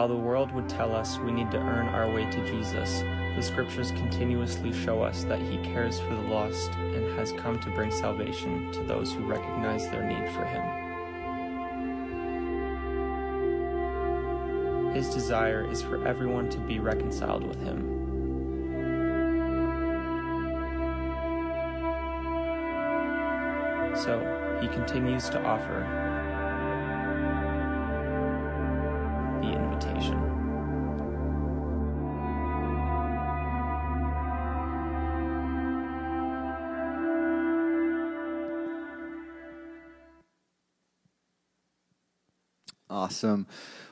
While the world would tell us we need to earn our way to Jesus, the scriptures continuously show us that He cares for the lost and has come to bring salvation to those who recognize their need for Him. His desire is for everyone to be reconciled with Him. So, He continues to offer Awesome.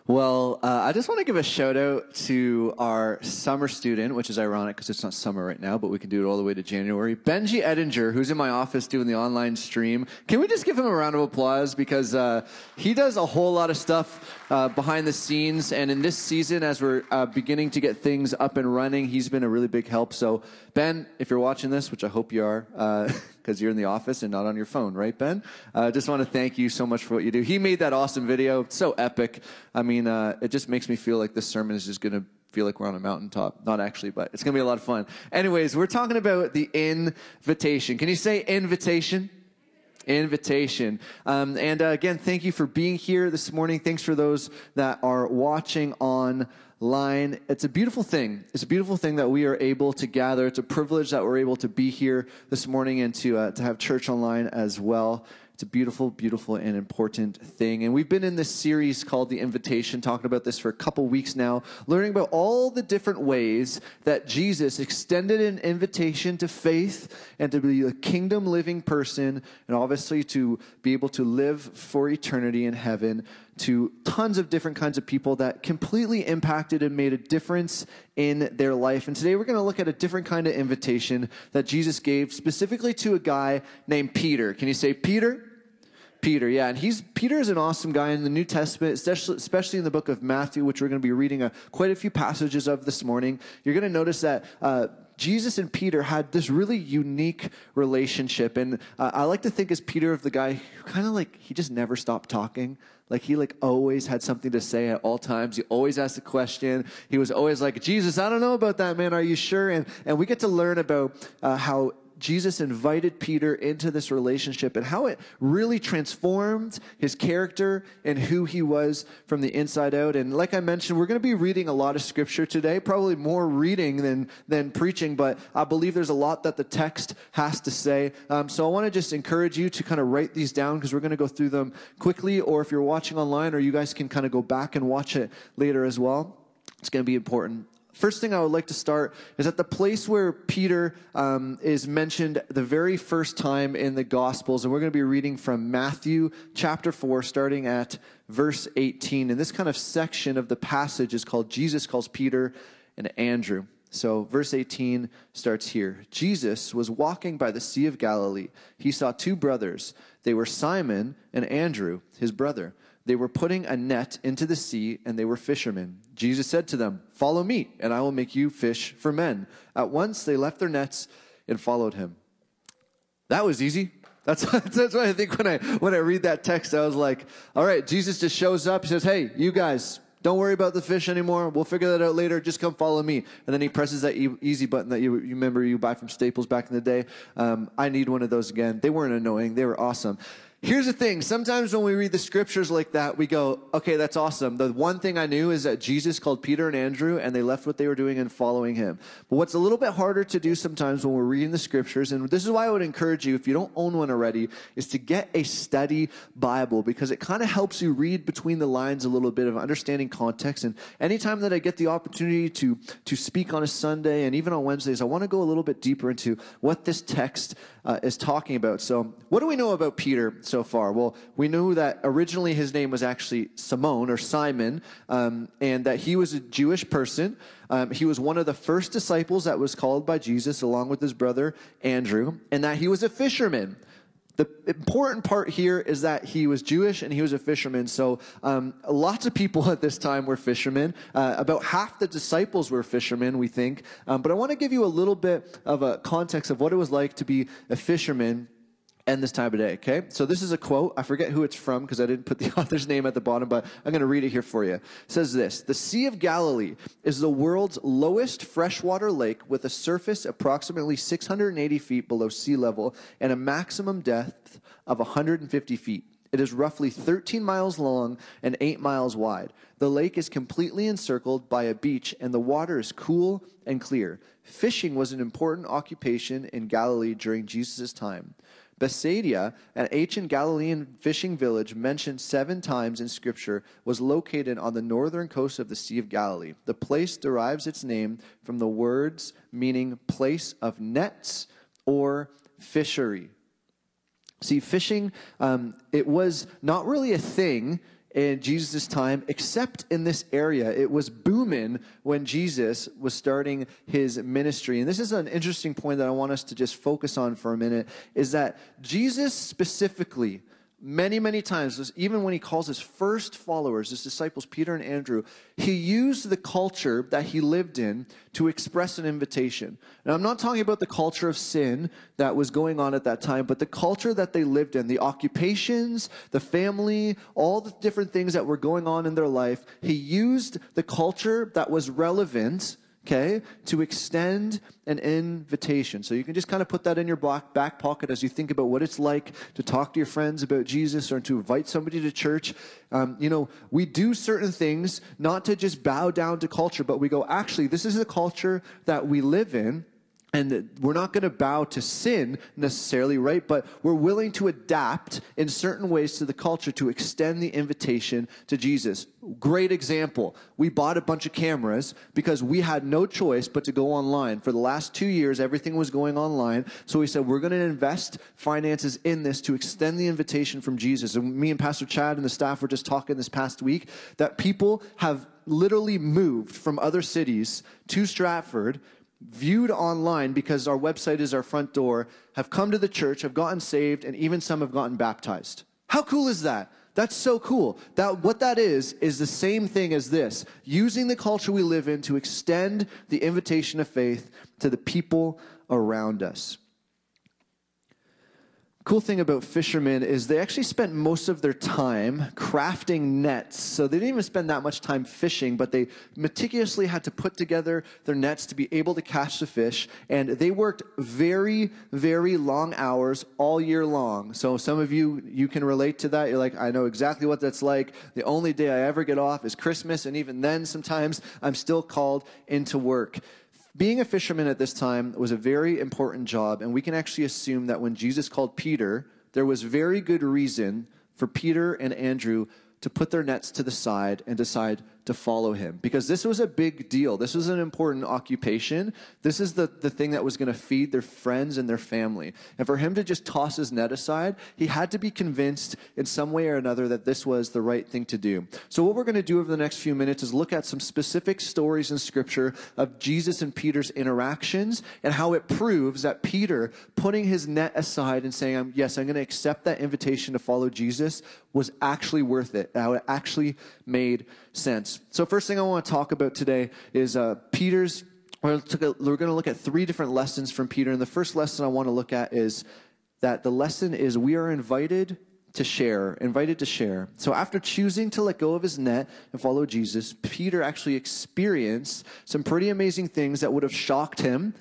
Well, uh, I just want to give a shout out to our summer student, which is ironic because it's not summer right now, but we can do it all the way to January. Benji Edinger, who's in my office doing the online stream. Can we just give him a round of applause because uh, he does a whole lot of stuff uh, behind the scenes, and in this season, as we're uh, beginning to get things up and running, he's been a really big help. So, Ben, if you're watching this, which I hope you are. because you're in the office and not on your phone, right, Ben? I uh, just want to thank you so much for what you do. He made that awesome video. It's so epic. I mean, uh, it just makes me feel like this sermon is just going to feel like we're on a mountaintop. Not actually, but it's going to be a lot of fun. Anyways, we're talking about the invitation. Can you say invitation? invitation. Um, and uh, again, thank you for being here this morning. Thanks for those that are watching online. It's a beautiful thing. It's a beautiful thing that we are able to gather. It's a privilege that we're able to be here this morning and to uh, to have church online as well. It's a beautiful, beautiful, and important thing. And we've been in this series called The Invitation, talking about this for a couple weeks now, learning about all the different ways that Jesus extended an invitation to faith and to be a kingdom living person, and obviously to be able to live for eternity in heaven to tons of different kinds of people that completely impacted and made a difference in their life. And today we're going to look at a different kind of invitation that Jesus gave specifically to a guy named Peter. Can you say Peter? Peter, yeah, and he's Peter is an awesome guy in the New Testament, especially, especially in the book of Matthew, which we're going to be reading a, quite a few passages of this morning. You're going to notice that uh, Jesus and Peter had this really unique relationship, and uh, I like to think as Peter of the guy who kind of like he just never stopped talking. Like he like always had something to say at all times. He always asked a question. He was always like, Jesus, I don't know about that, man. Are you sure? And and we get to learn about uh, how Jesus invited Peter into this relationship and how it really transformed his character and who he was from the inside out. And like I mentioned, we're going to be reading a lot of scripture today, probably more reading than, than preaching, but I believe there's a lot that the text has to say. Um, so I want to just encourage you to kind of write these down because we're going to go through them quickly, or if you're watching online, or you guys can kind of go back and watch it later as well. It's going to be important. First thing I would like to start is at the place where Peter um, is mentioned the very first time in the Gospels, and we're going to be reading from Matthew chapter 4, starting at verse 18. And this kind of section of the passage is called Jesus calls Peter and Andrew. So, verse 18 starts here. Jesus was walking by the Sea of Galilee. He saw two brothers. They were Simon and Andrew, his brother. They were putting a net into the sea, and they were fishermen. Jesus said to them, Follow me, and I will make you fish for men. At once they left their nets and followed him. That was easy. That's, that's what I think when I, when I read that text. I was like, all right, Jesus just shows up. He says, Hey, you guys, don't worry about the fish anymore. We'll figure that out later. Just come follow me. And then he presses that e- easy button that you, you, remember you buy from Staples back in the day. Um, I need one of those again. They weren't annoying. They were awesome. Here's the thing. Sometimes when we read the scriptures like that, we go, okay, that's awesome. The one thing I knew is that Jesus called Peter and Andrew and they left what they were doing and following him. But what's a little bit harder to do sometimes when we're reading the scriptures, and this is why I would encourage you, if you don't own one already, is to get a study Bible because it kind of helps you read between the lines a little bit of understanding context. And anytime that I get the opportunity to, to speak on a Sunday and even on Wednesdays, I want to go a little bit deeper into what this text uh, is talking about. So what do we know about Peter? so far? Well, we knew that originally his name was actually Simon or Simon, um, and that he was a Jewish person. Um, he was one of the first disciples that was called by Jesus along with his brother Andrew, and that he was a fisherman. The important part here is that he was Jewish and he was a fisherman. So um, lots of people at this time were fishermen. Uh, about half the disciples were fishermen, we think. Um, but I want to give you a little bit of a context of what it was like to be a fisherman and this time of day, okay? So this is a quote. I forget who it's from because I didn't put the author's name at the bottom, but I'm going to read it here for you. It says this The Sea of Galilee is the world's lowest freshwater lake with a surface approximately 680 feet below sea level and a maximum depth of 150 feet. It is roughly 13 miles long and 8 miles wide. The lake is completely encircled by a beach, and the water is cool and clear. Fishing was an important occupation in Galilee during Jesus' time. Bethsaida, an ancient Galilean fishing village mentioned seven times in Scripture, was located on the northern coast of the Sea of Galilee. The place derives its name from the words meaning place of nets or fishery. See, fishing, um, it was not really a thing in Jesus' time, except in this area. It was booming when Jesus was starting his ministry. And this is an interesting point that I want us to just focus on for a minute is that Jesus specifically many, many times, even when he calls his first followers, his disciples, Peter and Andrew, he used the culture that he lived in to express an invitation. Now, I'm not talking about the culture of sin that was going on at that time, but the culture that they lived in, the occupations, the family, all the different things that were going on in their life. He used the culture that was relevant okay, to extend an invitation. So you can just kind of put that in your back pocket as you think about what it's like to talk to your friends about Jesus or to invite somebody to church. Um, you know, we do certain things not to just bow down to culture, but we go, actually, this is the culture that we live in and we're not going to bow to sin necessarily, right? But we're willing to adapt in certain ways to the culture to extend the invitation to Jesus. Great example. We bought a bunch of cameras because we had no choice but to go online. For the last two years, everything was going online. So we said, we're going to invest finances in this to extend the invitation from Jesus. And me and Pastor Chad and the staff were just talking this past week that people have literally moved from other cities to Stratford viewed online because our website is our front door, have come to the church, have gotten saved, and even some have gotten baptized. How cool is that? That's so cool. That what that is is the same thing as this, using the culture we live in to extend the invitation of faith to the people around us cool thing about fishermen is they actually spent most of their time crafting nets. So they didn't even spend that much time fishing, but they meticulously had to put together their nets to be able to catch the fish. And they worked very, very long hours all year long. So some of you, you can relate to that. You're like, I know exactly what that's like. The only day I ever get off is Christmas. And even then, sometimes I'm still called into work. Being a fisherman at this time was a very important job, and we can actually assume that when Jesus called Peter, there was very good reason for Peter and Andrew to put their nets to the side and decide to follow him because this was a big deal. This was an important occupation. This is the, the thing that was going to feed their friends and their family. And for him to just toss his net aside, he had to be convinced in some way or another that this was the right thing to do. So, what we're going to do over the next few minutes is look at some specific stories in Scripture of Jesus and Peter's interactions and how it proves that Peter putting his net aside and saying, Yes, I'm going to accept that invitation to follow Jesus was actually worth it. How it actually made sense. So, first thing I want to talk about today is uh, Peter's. We're going to look at three different lessons from Peter. And the first lesson I want to look at is that the lesson is we are invited to share, invited to share. So after choosing to let go of his net and follow Jesus, Peter actually experienced some pretty amazing things that would have shocked him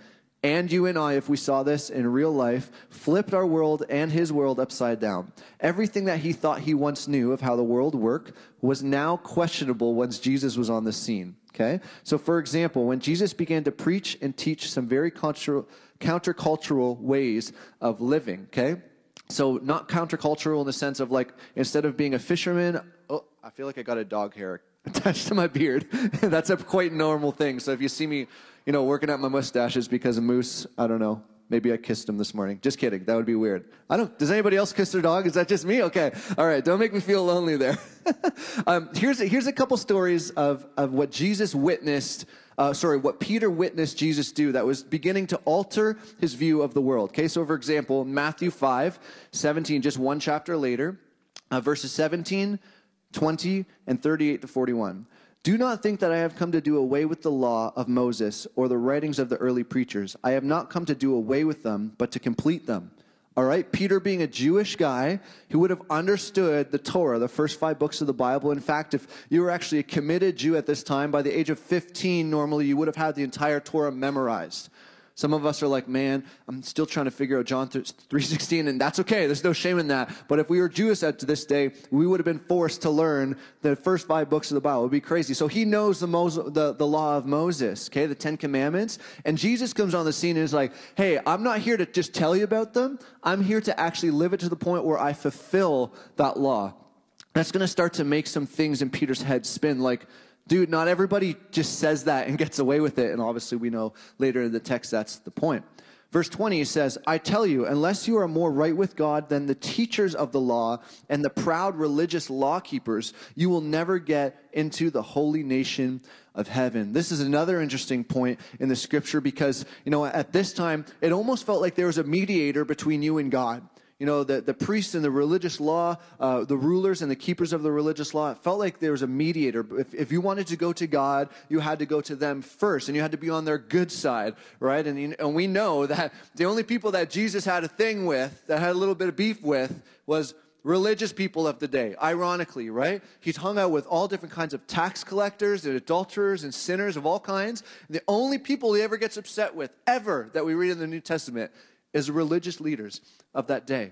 and you and I, if we saw this in real life, flipped our world and his world upside down. Everything that he thought he once knew of how the world worked was now questionable once Jesus was on the scene. Okay? So, for example, when Jesus began to preach and teach some very countercultural ways of living, okay? So, not countercultural in the sense of like, instead of being a fisherman, oh, I feel like I got a dog hair attached to my beard. That's a quite normal thing. So, if you see me you know, working at my mustaches because a moose, I don't know, Maybe I kissed him this morning. Just kidding. That would be weird. I don't. Does anybody else kiss their dog? Is that just me? Okay. All right. Don't make me feel lonely there. um, here's a, here's a couple stories of of what Jesus witnessed. Uh, sorry, what Peter witnessed Jesus do that was beginning to alter his view of the world. Okay. So, for example, Matthew 5, 17, just one chapter later, uh, verses 17, 20, and 38 to 41. Do not think that I have come to do away with the law of Moses or the writings of the early preachers. I have not come to do away with them, but to complete them. All right, Peter being a Jewish guy who would have understood the Torah, the first five books of the Bible. In fact, if you were actually a committed Jew at this time, by the age of 15, normally you would have had the entire Torah memorized. Some of us are like, man, I'm still trying to figure out John 3.16, and that's okay. There's no shame in that. But if we were Jewish at this day, we would have been forced to learn the first five books of the Bible. It would be crazy. So he knows the, Moses, the, the law of Moses, okay, the Ten Commandments. And Jesus comes on the scene and is like, hey, I'm not here to just tell you about them. I'm here to actually live it to the point where I fulfill that law. That's going to start to make some things in Peter's head spin like, Dude, not everybody just says that and gets away with it. And obviously, we know later in the text that's the point. Verse 20 says, I tell you, unless you are more right with God than the teachers of the law and the proud religious law keepers, you will never get into the holy nation of heaven. This is another interesting point in the scripture because, you know, at this time, it almost felt like there was a mediator between you and God you know, the, the priests and the religious law, uh, the rulers and the keepers of the religious law, it felt like there was a mediator. If, if you wanted to go to God, you had to go to them first, and you had to be on their good side, right? And, and we know that the only people that Jesus had a thing with, that had a little bit of beef with, was religious people of the day, ironically, right? He's hung out with all different kinds of tax collectors and adulterers and sinners of all kinds. The only people he ever gets upset with, ever, that we read in the New Testament, the religious leaders of that day.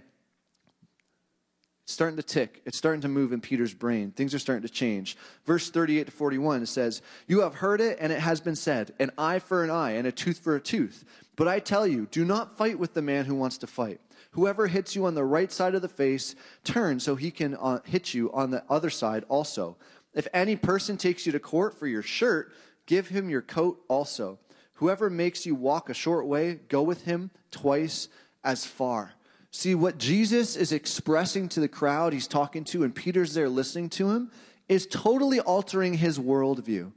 It's starting to tick. It's starting to move in Peter's brain. Things are starting to change. Verse 38 to 41 it says, You have heard it, and it has been said, an eye for an eye, and a tooth for a tooth. But I tell you, do not fight with the man who wants to fight. Whoever hits you on the right side of the face, turn so he can uh, hit you on the other side also. If any person takes you to court for your shirt, give him your coat also. Whoever makes you walk a short way, go with him twice as far. See, what Jesus is expressing to the crowd he's talking to, and Peter's there listening to him, is totally altering his worldview.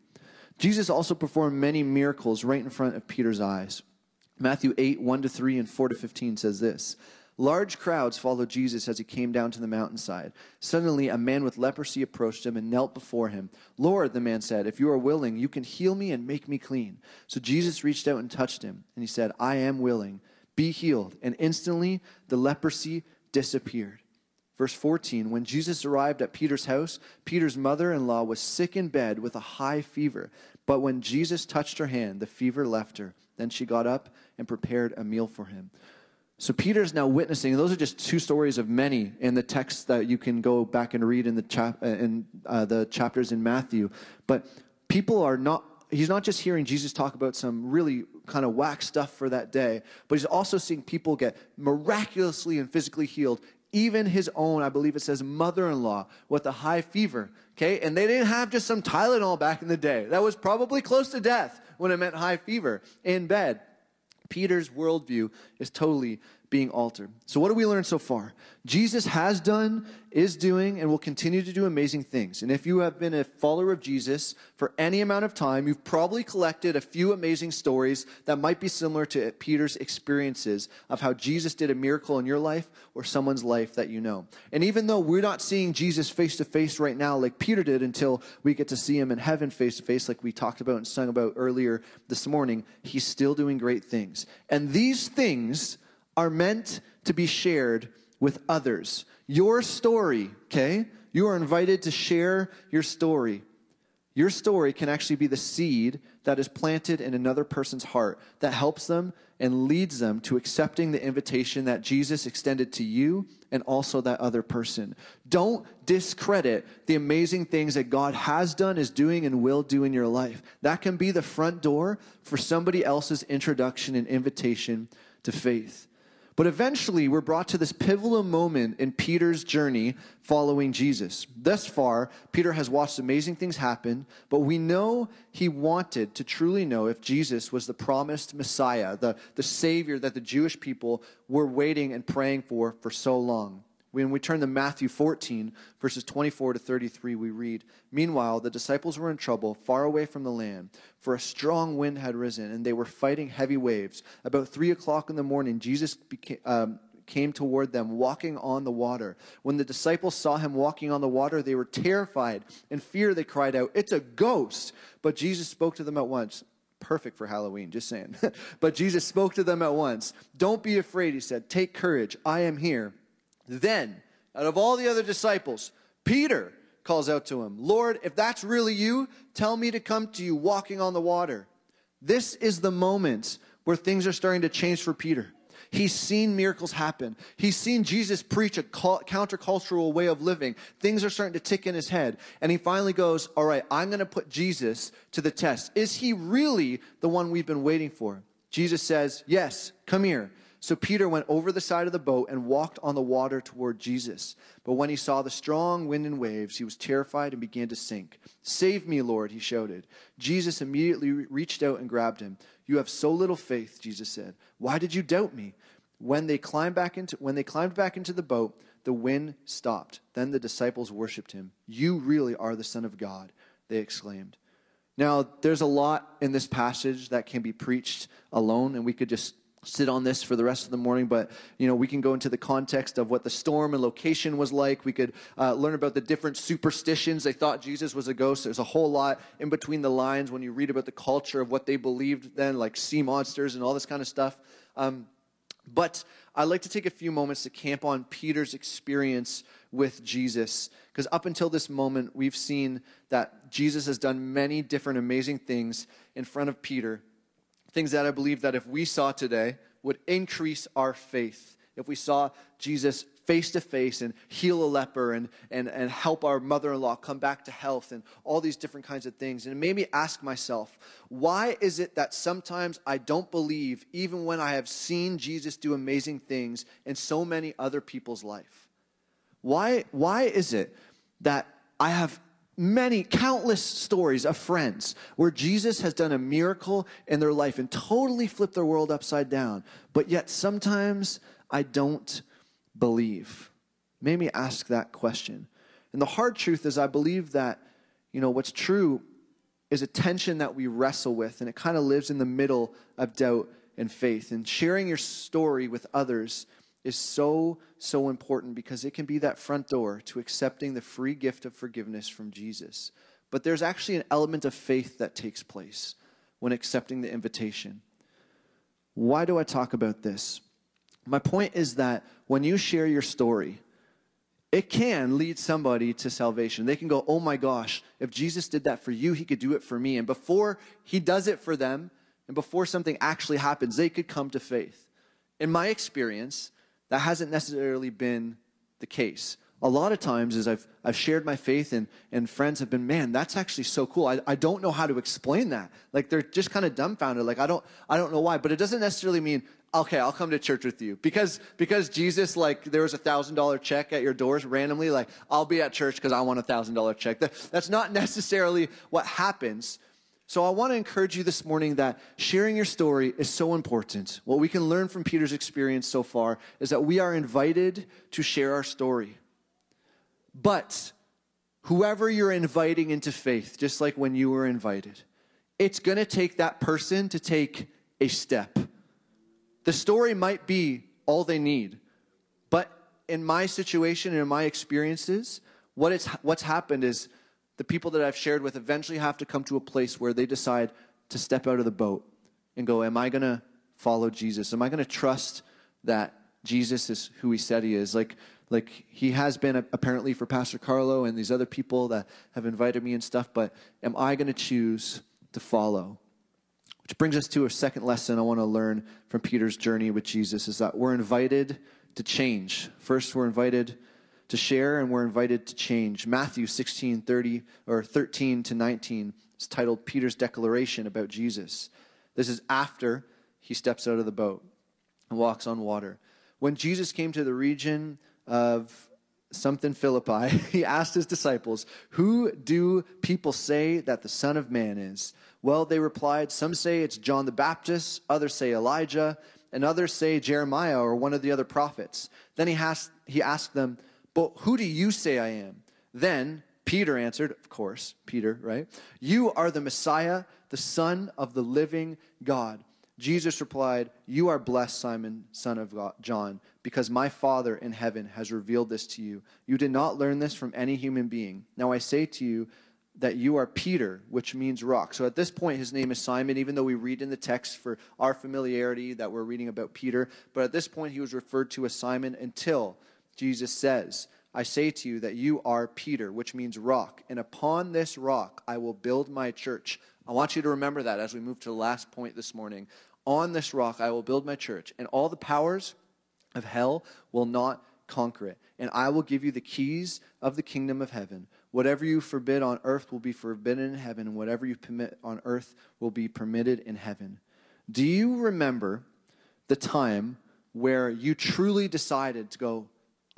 Jesus also performed many miracles right in front of Peter's eyes. Matthew 8, 1 to 3 and 4 to 15 says this Large crowds followed Jesus as he came down to the mountainside. Suddenly, a man with leprosy approached him and knelt before him. Lord, the man said, if you are willing, you can heal me and make me clean. So Jesus reached out and touched him, and he said, I am willing. Be healed. And instantly, the leprosy disappeared. Verse 14 When Jesus arrived at Peter's house, Peter's mother in law was sick in bed with a high fever. But when Jesus touched her hand, the fever left her. Then she got up and prepared a meal for him. So Peter is now witnessing. Those are just two stories of many in the text that you can go back and read in the chap uh, in uh, the chapters in Matthew. But people are not. He's not just hearing Jesus talk about some really kind of whack stuff for that day, but he's also seeing people get miraculously and physically healed. Even his own, I believe it says, mother-in-law with a high fever. Okay, and they didn't have just some Tylenol back in the day. That was probably close to death when it meant high fever in bed. Peter's worldview is totally being altered. So, what do we learn so far? Jesus has done, is doing, and will continue to do amazing things. And if you have been a follower of Jesus for any amount of time, you've probably collected a few amazing stories that might be similar to Peter's experiences of how Jesus did a miracle in your life or someone's life that you know. And even though we're not seeing Jesus face to face right now like Peter did until we get to see him in heaven face to face, like we talked about and sung about earlier this morning, he's still doing great things. And these things are meant to be shared with others. Your story, okay? You are invited to share your story. Your story can actually be the seed that is planted in another person's heart that helps them and leads them to accepting the invitation that Jesus extended to you and also that other person. Don't discredit the amazing things that God has done, is doing, and will do in your life. That can be the front door for somebody else's introduction and invitation to faith. But eventually, we're brought to this pivotal moment in Peter's journey following Jesus. Thus far, Peter has watched amazing things happen, but we know he wanted to truly know if Jesus was the promised Messiah, the, the Savior that the Jewish people were waiting and praying for for so long. When we turn to Matthew 14, verses 24 to 33, we read Meanwhile, the disciples were in trouble, far away from the land, for a strong wind had risen, and they were fighting heavy waves. About three o'clock in the morning, Jesus became, um, came toward them, walking on the water. When the disciples saw him walking on the water, they were terrified. In fear, they cried out, It's a ghost! But Jesus spoke to them at once. Perfect for Halloween, just saying. but Jesus spoke to them at once. Don't be afraid, he said. Take courage. I am here. Then, out of all the other disciples, Peter calls out to him, Lord, if that's really you, tell me to come to you walking on the water. This is the moment where things are starting to change for Peter. He's seen miracles happen. He's seen Jesus preach a countercultural way of living. Things are starting to tick in his head. And he finally goes, All right, I'm going to put Jesus to the test. Is he really the one we've been waiting for? Jesus says, Yes, come here. So Peter went over the side of the boat and walked on the water toward Jesus. But when he saw the strong wind and waves, he was terrified and began to sink. Save me, Lord, he shouted. Jesus immediately reached out and grabbed him. You have so little faith, Jesus said. Why did you doubt me? When they climbed back into when they climbed back into the boat, the wind stopped. Then the disciples worshiped him. You really are the son of God, they exclaimed. Now, there's a lot in this passage that can be preached alone and we could just sit on this for the rest of the morning but you know we can go into the context of what the storm and location was like. We could uh, learn about the different superstitions. They thought jesus was a ghost. There's a whole lot in between the lines when you read about the culture of what they believed then like sea monsters and all this kind of stuff. Um, but i'd like to take a few moments to camp on peter's experience with jesus because up until this moment we've seen that jesus has done many different amazing things in front of peter things that I believe that if we saw today would increase our faith. If we saw Jesus face to face and heal a leper and, and, and help our mother in law come back to health and all these different kinds of things. And it made me ask myself, why is it that sometimes I don't believe, even when I have seen Jesus do amazing things in so many other people's life? Why, why is it that I have many, countless stories of friends where Jesus has done a miracle in their life and totally flipped their world upside down. But yet sometimes I don't believe. Made me ask that question. And the hard truth is, I believe that, you know, what's true is a tension that we wrestle with, and it kind of lives in the middle of doubt and faith. And sharing your story with others is so, so important because it can be that front door to accepting the free gift of forgiveness from Jesus. But there's actually an element of faith that takes place when accepting the invitation. Why do I talk about this? My point is that when you share your story, it can lead somebody to salvation. They can go, Oh my gosh, if Jesus did that for you, he could do it for me. And before he does it for them, and before something actually happens, they could come to faith. In my experience, that hasn't necessarily been the case. A lot of times, as I've, I've shared my faith, and, and friends have been, man, that's actually so cool. I, I don't know how to explain that. Like, they're just kind of dumbfounded. Like, I don't, I don't know why. But it doesn't necessarily mean, okay, I'll come to church with you. Because, because Jesus, like, there was a $1,000 check at your doors randomly, like, I'll be at church because I want a $1,000 check. That, that's not necessarily what happens. So I want to encourage you this morning that sharing your story is so important. What we can learn from Peter's experience so far is that we are invited to share our story. But whoever you're inviting into faith, just like when you were invited, it's going to take that person to take a step. The story might be all they need, but in my situation and in my experiences, what it's, what's happened is the people that I've shared with eventually have to come to a place where they decide to step out of the boat and go, Am I going to follow Jesus? Am I going to trust that Jesus is who he said he is? Like, like he has been apparently for Pastor Carlo and these other people that have invited me and stuff, but am I going to choose to follow? Which brings us to a second lesson I want to learn from Peter's journey with Jesus is that we're invited to change. First, we're invited to share and we're invited to change. Matthew 16, 30, or 13 to 19 is titled Peter's Declaration about Jesus. This is after he steps out of the boat and walks on water. When Jesus came to the region of something Philippi, he asked his disciples, Who do people say that the Son of Man is? Well, they replied, Some say it's John the Baptist, others say Elijah, and others say Jeremiah or one of the other prophets. Then he he asked them, But who do you say I am? Then Peter answered, Of course, Peter, right? You are the Messiah, the Son of the living God. Jesus replied, You are blessed, Simon, son of God, John, because my Father in heaven has revealed this to you. You did not learn this from any human being. Now I say to you, that you are Peter, which means rock. So at this point, his name is Simon, even though we read in the text for our familiarity that we're reading about Peter. But at this point, he was referred to as Simon until Jesus says, I say to you that you are Peter, which means rock. And upon this rock, I will build my church. I want you to remember that as we move to the last point this morning. On this rock, I will build my church, and all the powers of hell will not conquer it. And I will give you the keys of the kingdom of heaven. Whatever you forbid on earth will be forbidden in heaven, and whatever you permit on earth will be permitted in heaven. Do you remember the time where you truly decided to go,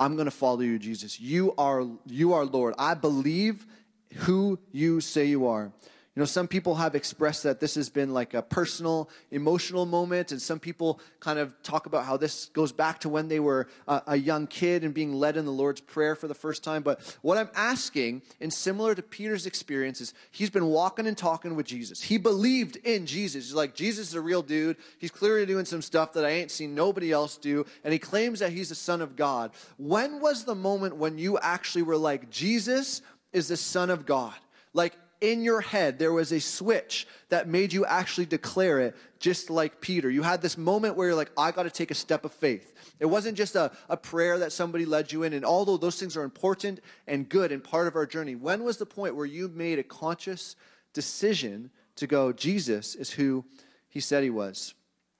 I'm going to follow you, Jesus. You are, you are Lord. I believe who you say you are. You know, some people have expressed that this has been like a personal, emotional moment, and some people kind of talk about how this goes back to when they were a, a, young kid and being led in the Lord's Prayer for the first time. But what I'm asking, and similar to Peter's experience, is he's been walking and talking with Jesus. He believed in Jesus. He's like, Jesus is a real dude. He's clearly doing some stuff that I ain't seen nobody else do, and he claims that he's the Son of God. When was the moment when you actually were like, Jesus is the Son of God? Like, in your head, there was a switch that made you actually declare it, just like Peter. You had this moment where you're like, I got to take a step of faith. It wasn't just a, a prayer that somebody led you in. And although those things are important and good and part of our journey, when was the point where you made a conscious decision to go, Jesus is who he said he was?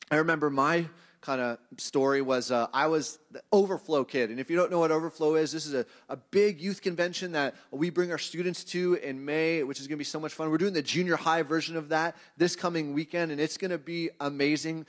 I remember my kind of story was uh, I was the Overflow kid. And if you don't know what Overflow is, this is a, a big youth convention that we bring our students to in May, which is going to be so much fun. We're doing the junior high version of that this coming weekend, and it's going to be amazing.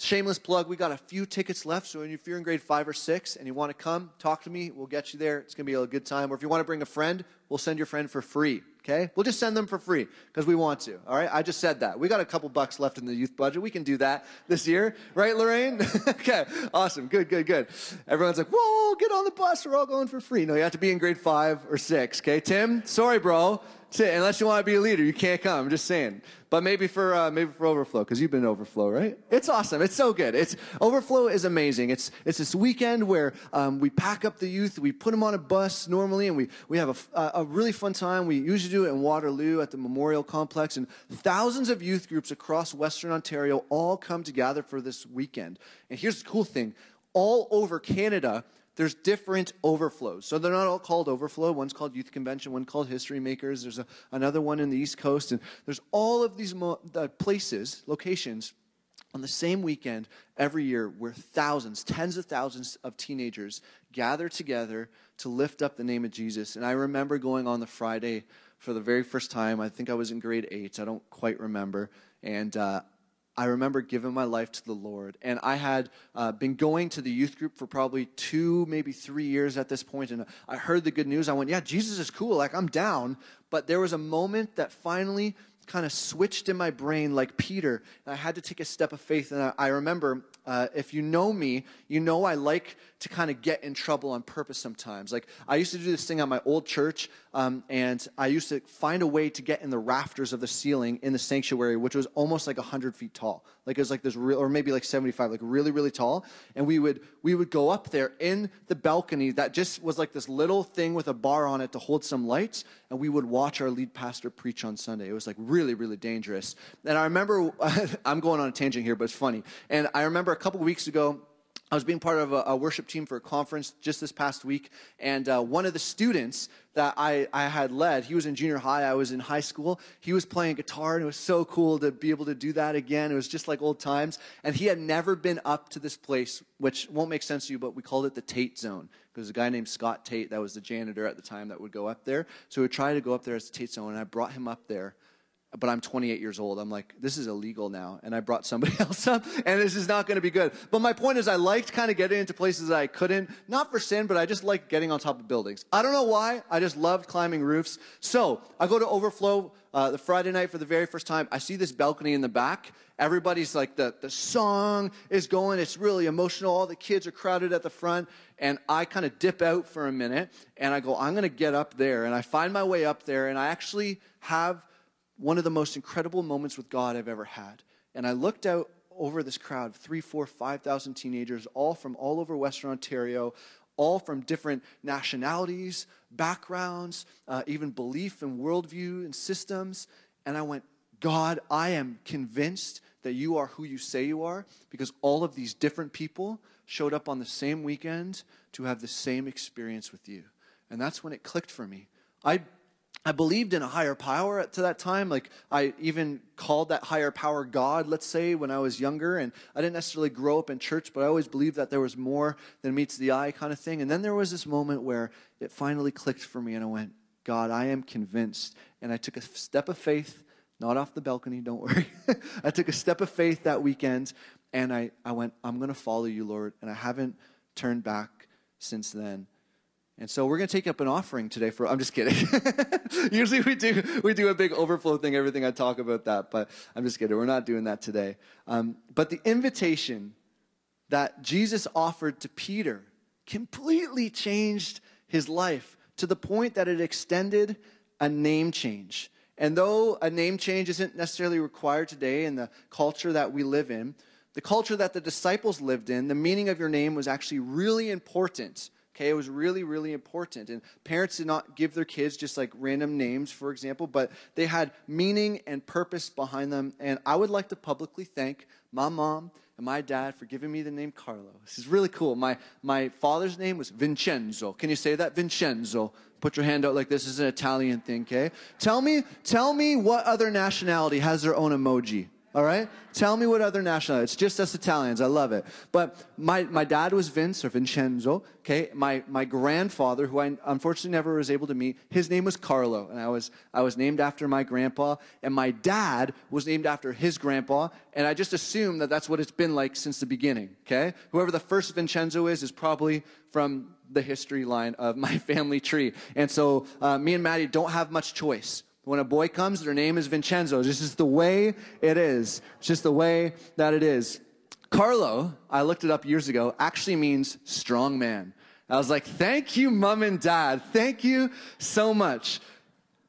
Shameless plug, we got a few tickets left. So if you're in grade five or six and you want to come, talk to me. We'll get you there. It's going to be a good time. Or if you want to bring a friend, we'll send your friend for free. Okay? We'll just send them for free because we want to. All right? I just said that. We got a couple bucks left in the youth budget. We can do that this year. Right, Lorraine? okay. Awesome. Good, good, good. Everyone's like, whoa, get on the bus. We're all going for free. No, you have to be in grade five or six. Okay? Tim, sorry, bro. Unless you want to be a leader, you can't come. I'm just saying. But maybe for uh, maybe for overflow because you've been overflow, right? It's awesome. It's so good. It's overflow is amazing. It's it's this weekend where um, we pack up the youth, we put them on a bus normally, and we we have a, a really fun time. We usually do in Waterloo at the Memorial Complex, and thousands of youth groups across Western Ontario all come together for this weekend. And here's the cool thing: all over Canada, there's different overflows. So they're not all called overflow. One's called Youth Convention, one called History Makers. There's a, another one in the East Coast. And there's all of these mo- uh, places, locations, on the same weekend every year where thousands, tens of thousands of teenagers gather together to lift up the name of Jesus. And I remember going on the Friday for the very first time. I think I was in grade eight. I don't quite remember. And uh, I remember giving my life to the Lord. And I had uh, been going to the youth group for probably two, maybe three years at this point, And I heard the good news. I went, yeah, Jesus is cool. Like, I'm down. But there was a moment that finally kind of switched in my brain like Peter. And I had to take a step of faith. And I, I remember, uh, if you know me, you know I like to kind of get in trouble on purpose sometimes. Like I used to do this thing at my old church, um, and I used to find a way to get in the rafters of the ceiling in the sanctuary, which was almost like hundred feet tall. Like it was like this real, or maybe like seventy-five, like really, really tall. And we would we would go up there in the balcony that just was like this little thing with a bar on it to hold some lights, and we would watch our lead pastor preach on Sunday. It was like really, really dangerous. And I remember, I'm going on a tangent here, but it's funny. And I remember couple weeks ago. I was being part of a, a, worship team for a conference just this past week, and uh, one of the students that I, I had led, he was in junior high, I was in high school. He was playing guitar, and it was so cool to be able to do that again. It was just like old times. And he had never been up to this place, which won't make sense to you, but we called it the Tate Zone, because a guy named Scott Tate, that was the janitor at the time, that would go up there. So we tried to go up there as the Tate Zone, and I brought him up there. But I'm 28 years old. I'm like, this is illegal now. And I brought somebody else up, and this is not going to be good. But my point is, I liked kind of getting into places I couldn't, not for sin, but I just liked getting on top of buildings. I don't know why. I just loved climbing roofs. So I go to Overflow uh, the Friday night for the very first time. I see this balcony in the back. Everybody's like, the, the song is going. It's really emotional. All the kids are crowded at the front. And I kind of dip out for a minute, and I go, I'm going to get up there. And I find my way up there, and I actually have one of the most incredible moments with God I've ever had. And I looked out over this crowd three, four, five thousand teenagers, all from all over Western Ontario, all from different nationalities, backgrounds, uh, even belief and worldview and systems. And I went, God, I am convinced that you are who you say you are because all of these different people showed up on the same weekend to have the same experience with you. And that's when it clicked for me. I I believed in a higher power to that time. Like, I even called that higher power God, let's say, when I was younger. And I didn't necessarily grow up in church, but I always believed that there was more than meets the eye kind of thing. And then there was this moment where it finally clicked for me, and I went, God, I am convinced. And I took a step of faith, not off the balcony, don't worry. I took a step of faith that weekend, and I, I went, I'm going to follow you, Lord. And I haven't turned back since then. And so we're going to take up an offering today for I'm just kidding. Usually we do we do a big overflow thing everything I talk about that, but I'm just kidding. We're not doing that today. Um, but the invitation that Jesus offered to Peter completely changed his life to the point that it extended a name change. And though a name change isn't necessarily required today in the culture that we live in, the culture that the disciples lived in, the meaning of your name was actually really important Okay, it was really, really important. And parents did not give their kids just like random names, for example, but they had meaning and purpose behind them. And I would like to publicly thank my mom and my dad for giving me the name Carlo. This is really cool. My, my father's name was Vincenzo. Can you say that? Vincenzo. Put your hand out like this this is an Italian thing, okay? Tell me, tell me what other nationality has their own emoji. All right? Tell me what other nationality. It's just us Italians. I love it. But my, my dad was Vince or Vincenzo. Okay. My, my grandfather, who I unfortunately never was able to meet, his name was Carlo. And I was, I was named after my grandpa. And my dad was named after his grandpa. And I just assume that that's what it's been like since the beginning. Okay. Whoever the first Vincenzo is, is probably from the history line of my family tree. And so uh, me and Maddie don't have much choice. When a boy comes, their name is Vincenzo. This is the way it is. It's just the way that it is. Carlo, I looked it up years ago, actually means strong man. I was like, thank you, mom and dad. Thank you so much.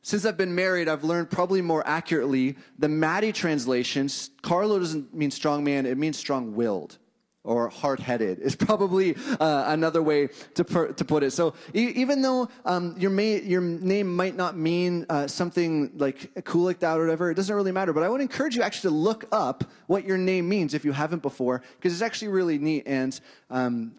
Since I've been married, I've learned probably more accurately the Maddie translations. Carlo doesn't mean strong man, it means strong willed or hard-headed is probably uh, another way to, per, to put it. So e- even though um, your, may, your name might not mean uh, something like cool like that or whatever, it doesn't really matter. But I would encourage you actually to look up what your name means if you haven't before, because it's actually really neat. And um,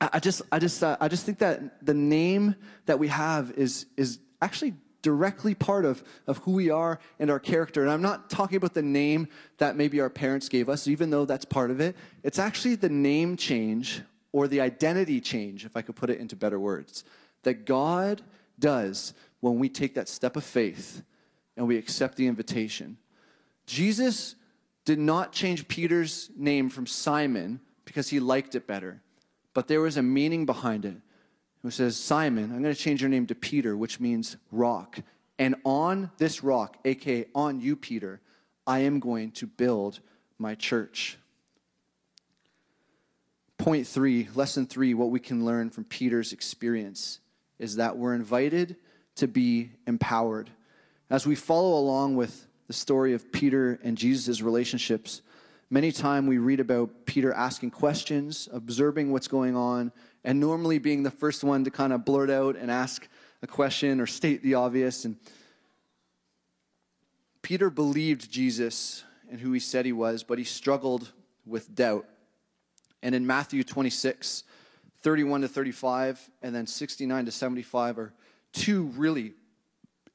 I, I, just, I just, uh, I just think that the name that we have is is actually directly part of, of who we are and our character. And I'm not talking about the name that maybe our parents gave us, even though that's part of it. It's actually the name change or the identity change, if I could put it into better words, that God does when we take that step of faith and we accept the invitation. Jesus did not change Peter's name from Simon because he liked it better, but there was a meaning behind it who says, Simon, I'm going to change your name to Peter, which means rock. And on this rock, aka on you, Peter, I am going to build my church. Point three, lesson three, what we can learn from Peter's experience is that we're invited to be empowered. As we follow along with the story of Peter and Jesus' relationships, many times we read about Peter asking questions, observing what's going on, and normally being the first one to kind of blurt out and ask a question or state the obvious. And Peter believed Jesus and who he said he was, but he struggled with doubt. And in Matthew 26, 31 to 35, and then 69 to 75 are two really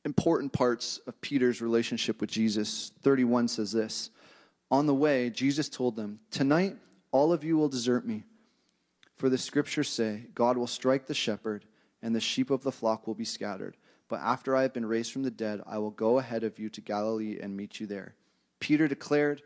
important parts of Peter's relationship with Jesus. 31 says this On the way, Jesus told them, Tonight, all of you will desert me. For the scriptures say, God will strike the shepherd, and the sheep of the flock will be scattered. but after I have been raised from the dead, I will go ahead of you to Galilee and meet you there. Peter declared,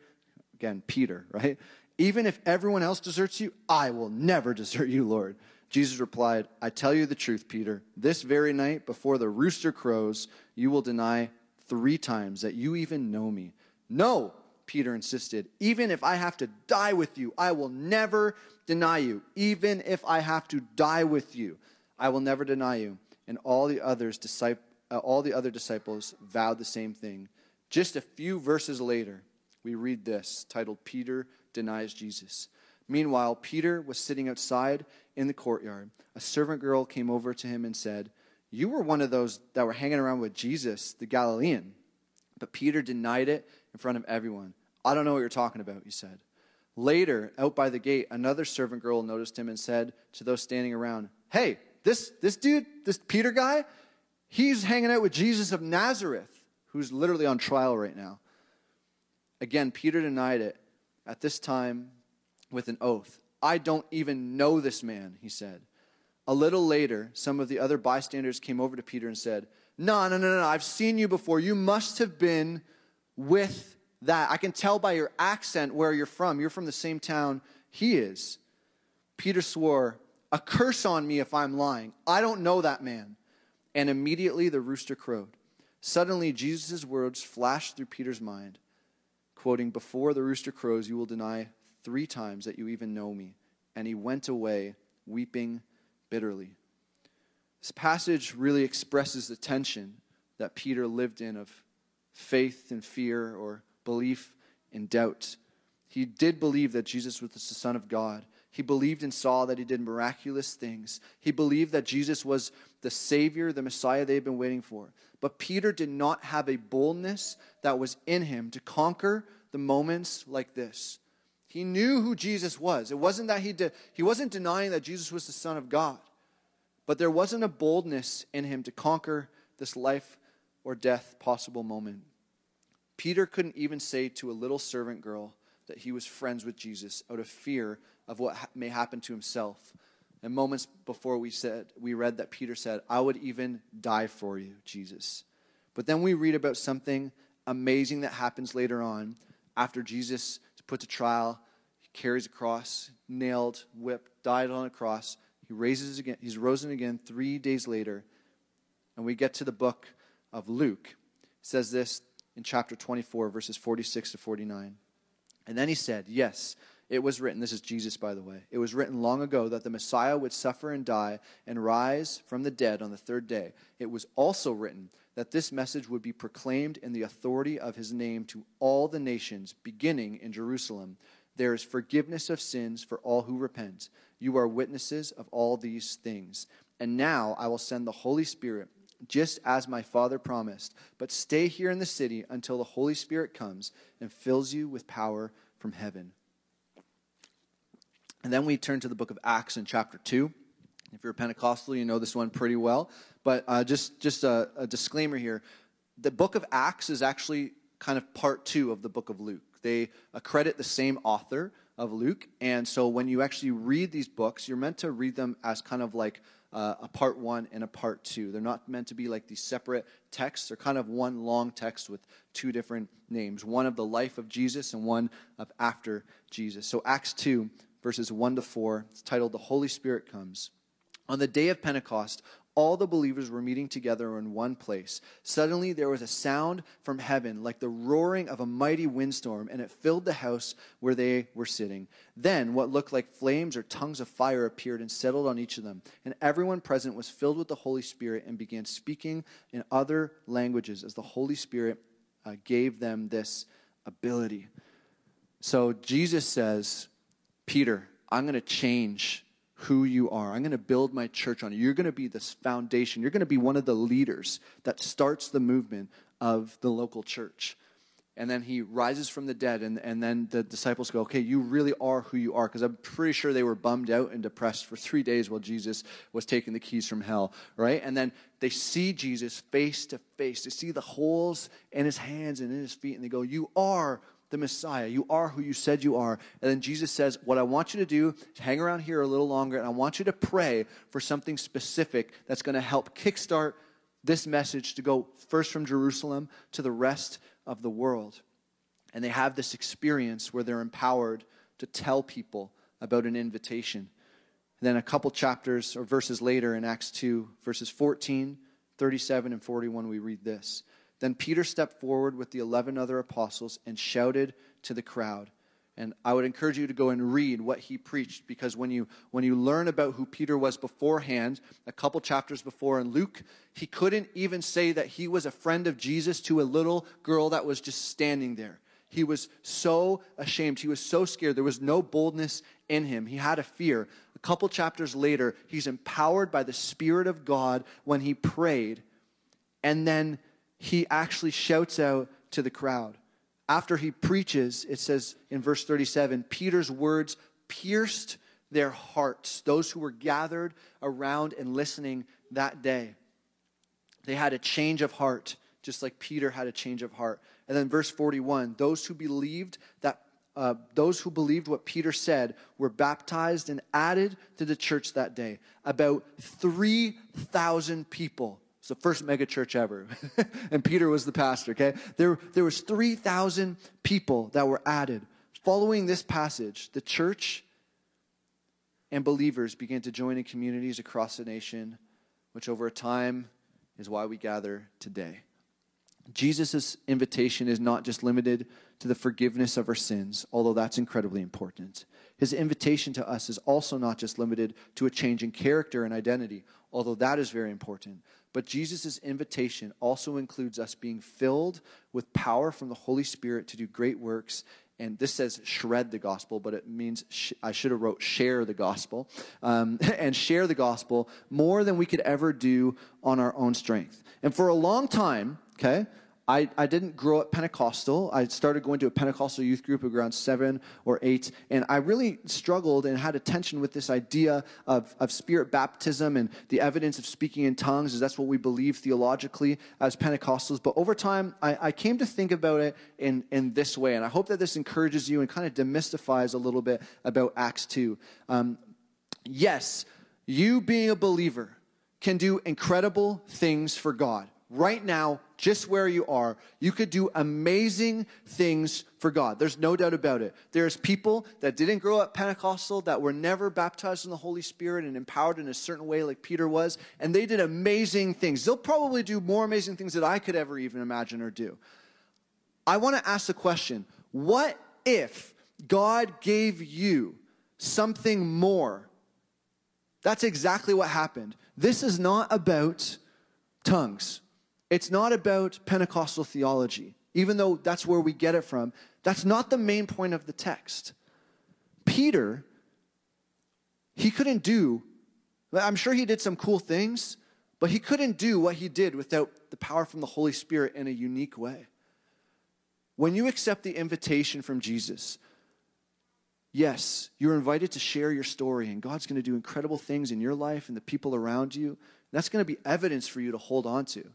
again, Peter, right? Even if everyone else deserts you, I will never desert you, Lord. Jesus replied, I tell you the truth, Peter. This very night, before the rooster crows, you will deny three times that you even know me. No, Peter insisted. Even if I have to die with you, I will never deny you. Even if I have to die with you, I will never deny you. And all the others uh, all the other disciples vowed the same thing. Just a few verses later, we read this titled Peter denies Jesus. Meanwhile, Peter was sitting outside in the courtyard. A servant girl came over to him and said, You were one of those that were hanging around with Jesus, the Galilean. But Peter denied it in front of everyone. I don't know what you're talking about, he said. Later, out by the gate, another servant girl noticed him and said to those standing around, Hey, this, this dude, this Peter guy, he's hanging out with Jesus of Nazareth, who's literally on trial right now. Again, Peter denied it at this time with an oath. I don't even know this man, he said. A little later, some of the other bystanders came over to Peter and said, No, no, no, no, I've seen you before. You must have been with that. I can tell by your accent where you're from. You're from the same town he is. Peter swore, A curse on me if I'm lying. I don't know that man. And immediately the rooster crowed. Suddenly, Jesus' words flashed through Peter's mind quoting, Before the rooster crows, you will deny three times that you even know me. And he went away weeping bitterly. This passage really expresses the tension that Peter lived in of faith and fear or belief and doubt. He did believe that Jesus was the Son of God. He believed and saw that he did miraculous things. He believed that Jesus was the Savior, the Messiah they had been waiting for. But Peter did not have a boldness that was in him to conquer the moments like this. He knew who Jesus was. It wasn't that he, de- he wasn't denying that Jesus was the Son of God, but there wasn't a boldness in him to conquer this life or death possible moment. Peter couldn't even say to a little servant girl that he was friends with Jesus out of fear of what ha- may happen to himself and moments before we said we read that Peter said, "I would even die for you, Jesus." But then we read about something amazing that happens later on after Jesus is put to trial. He carries a cross, nailed, whipped, died on a cross. He raises again. He's risen again 3 days later. And we get to the book of Luke. Says this in chapter 24 verses 46 to 49. And then he said, "Yes, it was written, this is Jesus, by the way, it was written long ago that the Messiah would suffer and die and rise from the dead on the third day. It was also written that this message would be proclaimed in the authority of his name to all the nations, beginning in Jerusalem. There is forgiveness of sins for all who repent. You are witnesses of all these things. And now I will send the Holy Spirit, just as my Father promised. But stay here in the city until the Holy Spirit comes and fills you with power from heaven. And then we turn to the book of Acts in chapter 2. If you're a Pentecostal, you know this one pretty well. But uh, just, just a, a disclaimer here the book of Acts is actually kind of part two of the book of Luke. They accredit the same author of Luke. And so when you actually read these books, you're meant to read them as kind of like uh, a part one and a part two. They're not meant to be like these separate texts. They're kind of one long text with two different names one of the life of Jesus and one of after Jesus. So Acts 2, verses 1 to 4. It's titled The Holy Spirit Comes. On the day of Pentecost, all the believers were meeting together in one place. Suddenly there was a sound from heaven like the roaring of a mighty windstorm, and it filled the house where they were sitting. Then what looked like flames or tongues of fire appeared and settled on each of them. And everyone present was filled with the Holy Spirit and began speaking in other languages as the Holy Spirit uh, gave them this ability. So Jesus says, Peter, I'm going to change who you are. I'm going to build my church on you. You're going to be this foundation. You're going to be one of the leaders that starts the movement of the local church. And then he rises from the dead, and, and then the disciples go, Okay, you really are who you are. Because I'm pretty sure they were bummed out and depressed for three days while Jesus was taking the keys from hell, right? And then they see Jesus face to face. They see the holes in his hands and in his feet, and they go, You are the Messiah. You are who you said you are. And then Jesus says, What I want you to do is hang around here a little longer, and I want you to pray for something specific that's going to help kickstart this message to go first from Jerusalem to the rest of the world. And they have this experience where they're empowered to tell people about an invitation. And then a couple chapters or verses later in Acts 2, verses 14, 37, and 41, we read this. Then Peter stepped forward with the 11 other apostles and shouted to the crowd. And I would encourage you to go and read what he preached because when you, when you learn about who Peter was beforehand, a couple chapters before in Luke, he couldn't even say that he was a friend of Jesus to a little girl that was just standing there. He was so ashamed. He was so scared. There was no boldness in him. He had a fear. A couple chapters later, he's empowered by the Spirit of God when he prayed. And then he actually shouts out to the crowd after he preaches, it says in verse 37 Peter's words pierced their hearts, those who were gathered around and listening that day. They had a change of heart, just like Peter had a change of heart. And then verse 41 those who believed that uh, those who believed what Peter said were baptized and added to the church that day. About 3,000 people it's the first mega church ever. and Peter was the pastor, okay? There, there was 3,000 people that were added. Following this passage, the church and believers began to join in communities across the nation, which over time is why we gather today. Jesus' invitation is not just limited to the forgiveness of our sins, although that's incredibly important. His invitation to us is also not just limited to a change in character and identity, although that is very important, but Jesus' invitation also includes us being filled with power from the Holy Spirit to do great works. And this says shred the gospel, but it means sh- I should have wrote share the gospel um, and share the gospel more than we could ever do on our own strength. And for a long time, okay, I, I didn't grow up Pentecostal. I started going to a Pentecostal youth group around seven or eight, and I really struggled and had a tension with this idea of, of spirit baptism and the evidence of speaking in tongues, as that's what we believe theologically as Pentecostals. But over time, I, I came to think about it in, in this way, and I hope that this encourages you and kind of demystifies a little bit about Acts 2. Um, yes, you being a believer can do incredible things for God right now, just where you are, you could do amazing things for God. There's no doubt about it. There's people that didn't grow up Pentecostal, that were never baptized in the Holy Spirit and empowered in a certain way, like Peter was, and they did amazing things. They'll probably do more amazing things that I could ever even imagine or do. I want to ask the question what if God gave you something more? That's exactly what happened. This is not about tongues. It's not about Pentecostal theology, even though that's where we get it from. That's not the main point of the text. Peter, he couldn't do, I'm sure he did some cool things, but he couldn't do what he did without the power from the Holy Spirit in a unique way. When you accept the invitation from Jesus, yes, you're invited to share your story, and God's going to do incredible things in your life and the people around you. That's going to be evidence for you to hold on to.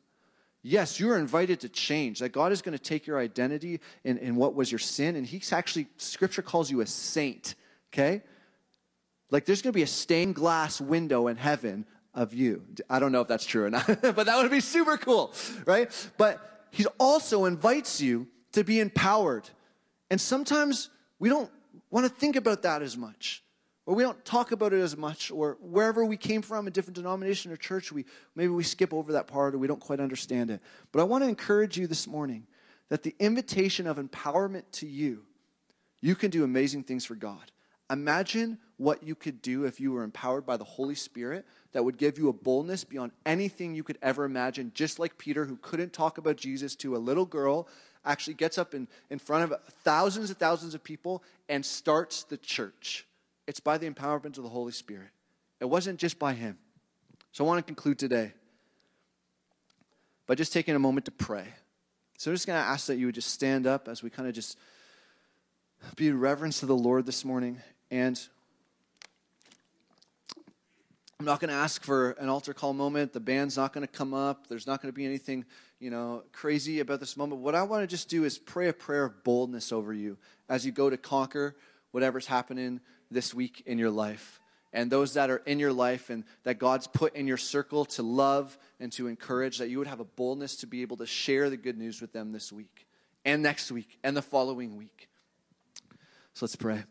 Yes, you're invited to change. That God is going to take your identity and, and what was your sin, and He's actually, Scripture calls you a saint, okay? Like there's going to be a stained glass window in heaven of you. I don't know if that's true or not, but that would be super cool, right? But He also invites you to be empowered. And sometimes we don't want to think about that as much or we don't talk about it as much, or wherever we came from, a different denomination or church, we maybe we skip over that part or we don't quite understand it. But I want to encourage you this morning that the invitation of empowerment to you, you can do amazing things for God. Imagine what you could do if you were empowered by the Holy Spirit that would give you a boldness beyond anything you could ever imagine, just like Peter, who couldn't talk about Jesus to a little girl, actually gets up in, in front of thousands and thousands of people and starts the church. It's by the empowerment of the Holy Spirit. It wasn't just by Him. So I want to conclude today by just taking a moment to pray. So I'm just going to ask that you would just stand up as we kind of just be reverence to the Lord this morning. And I'm not going to ask for an altar call moment. The band's not going to come up. There's not going to be anything, you know, crazy about this moment. What I want to just do is pray a prayer of boldness over you as you go to conquer whatever's happening this week in your life. and those that are in your life and that God's put in your circle to love and to encourage, that you would have a boldness to be able to share the good news with them this week and next week and the following week. So let's pray.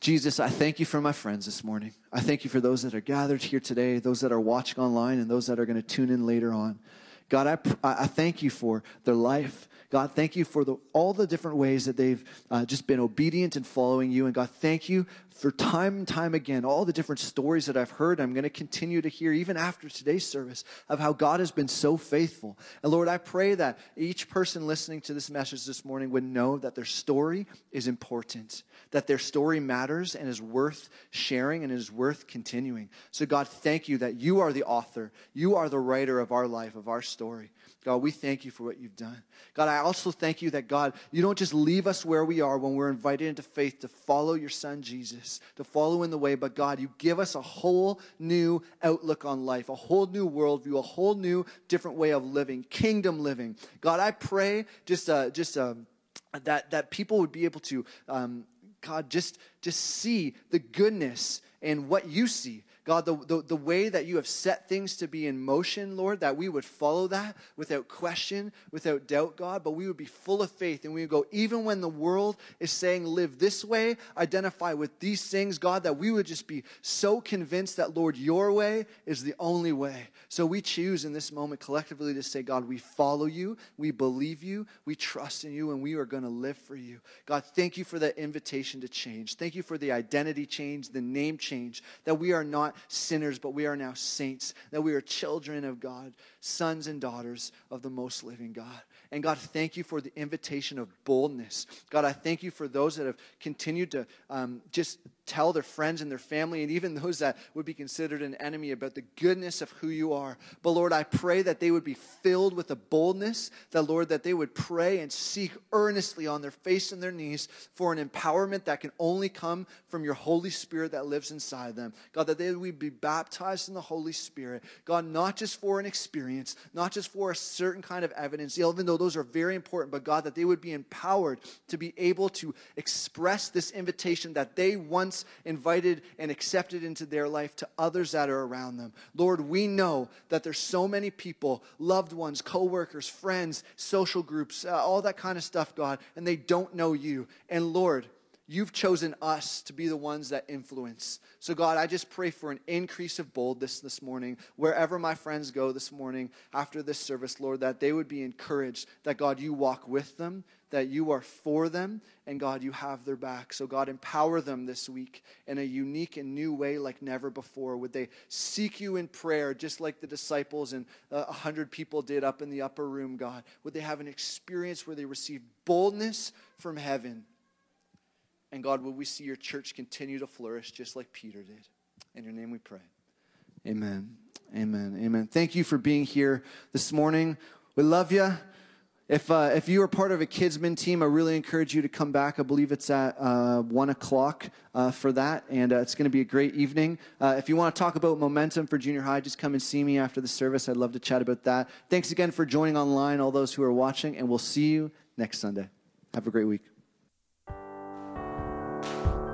Jesus, I thank you for my friends this morning. I thank you for those that are gathered here today, those that are watching online, and those that are going to tune in later on. God, I, I thank you for their life. God, thank you for the, all the different ways that they've uh, just been obedient and following you. And God, thank you for time and time again, all the different stories that I've heard. I'm going to continue to hear, even after today's service, of how God has been so faithful. And Lord, I pray that each person listening to this message this morning would know that their story is important, that their story matters and is worth sharing and is worth continuing. So, God, thank you that you are the author, you are the writer of our life, of our story. God, we thank you for what you've done. God, I also thank you that, God, you don't just leave us where we are when we're invited into faith to follow your son, Jesus, to follow in the way, but God, you give us a whole new outlook on life, a whole new worldview, a whole new different way of living, kingdom living. God, I pray just, uh, just, um, that, that people would be able to, um, God, just, just see the goodness and what you see God, the, the, the, way that you have set things to be in motion, Lord, that we would follow that without question, without doubt, God, but we would be full of faith and we would go, even when the world is saying, live this way, identify with these things, God, that we would just be so convinced that, Lord, your way is the only way. So we choose in this moment collectively to say, God, we follow you, we believe you, we trust in you, and we are going to live for you. God, thank you for that invitation to change. Thank you for the identity change, the name change, that we are not sinners, but we are now saints, that we are children of God, sons and daughters of the most living God. And God, thank you for the invitation of boldness. God, I thank you for those that have continued to um, just tell their friends and their family and even those that would be considered an enemy about the goodness of who you are. But Lord, I pray that they would be filled with a boldness, that Lord, that they would pray and seek earnestly on their face and their knees for an empowerment that can only come from your Holy Spirit that lives inside them. God, that they would be baptized in the Holy Spirit. God, not just for an experience, not just for a certain kind of evidence, even though those are very important, but God, that they would be empowered to be able to express this invitation that they once invited and accepted into their life to others that are around them. Lord, we know that there's so many people, loved ones, coworkers, friends, social groups, uh, all that kind of stuff, God, and they don't know you. And Lord, you've chosen us to be the ones that influence. So, God, I just pray for an increase of boldness this morning. Wherever my friends go this morning after this service, Lord, that they would be encouraged that, God, you walk with them, that you are for them, and God, you have their back. So, God, empower them this week in a unique and new way like never before. Would they seek you in prayer just like the disciples and uh, a hundred people did up in the upper room, God? Would they have an experience where they received boldness from heaven? And God, will we see your church continue to flourish just like Peter did? In your name we pray. Amen. Amen. Amen. Thank you for being here this morning. We love you. If, uh, if you are part of a Kidsmin team, I really encourage you to come back. I believe it's at uh, 1 o'clock uh, for that, and uh, it's going to be a great evening. Uh, if you want to talk about momentum for junior high, just come and see me after the service. I'd love to chat about that. Thanks again for joining online, all those who are watching, and we'll see you next Sunday. Have a great week.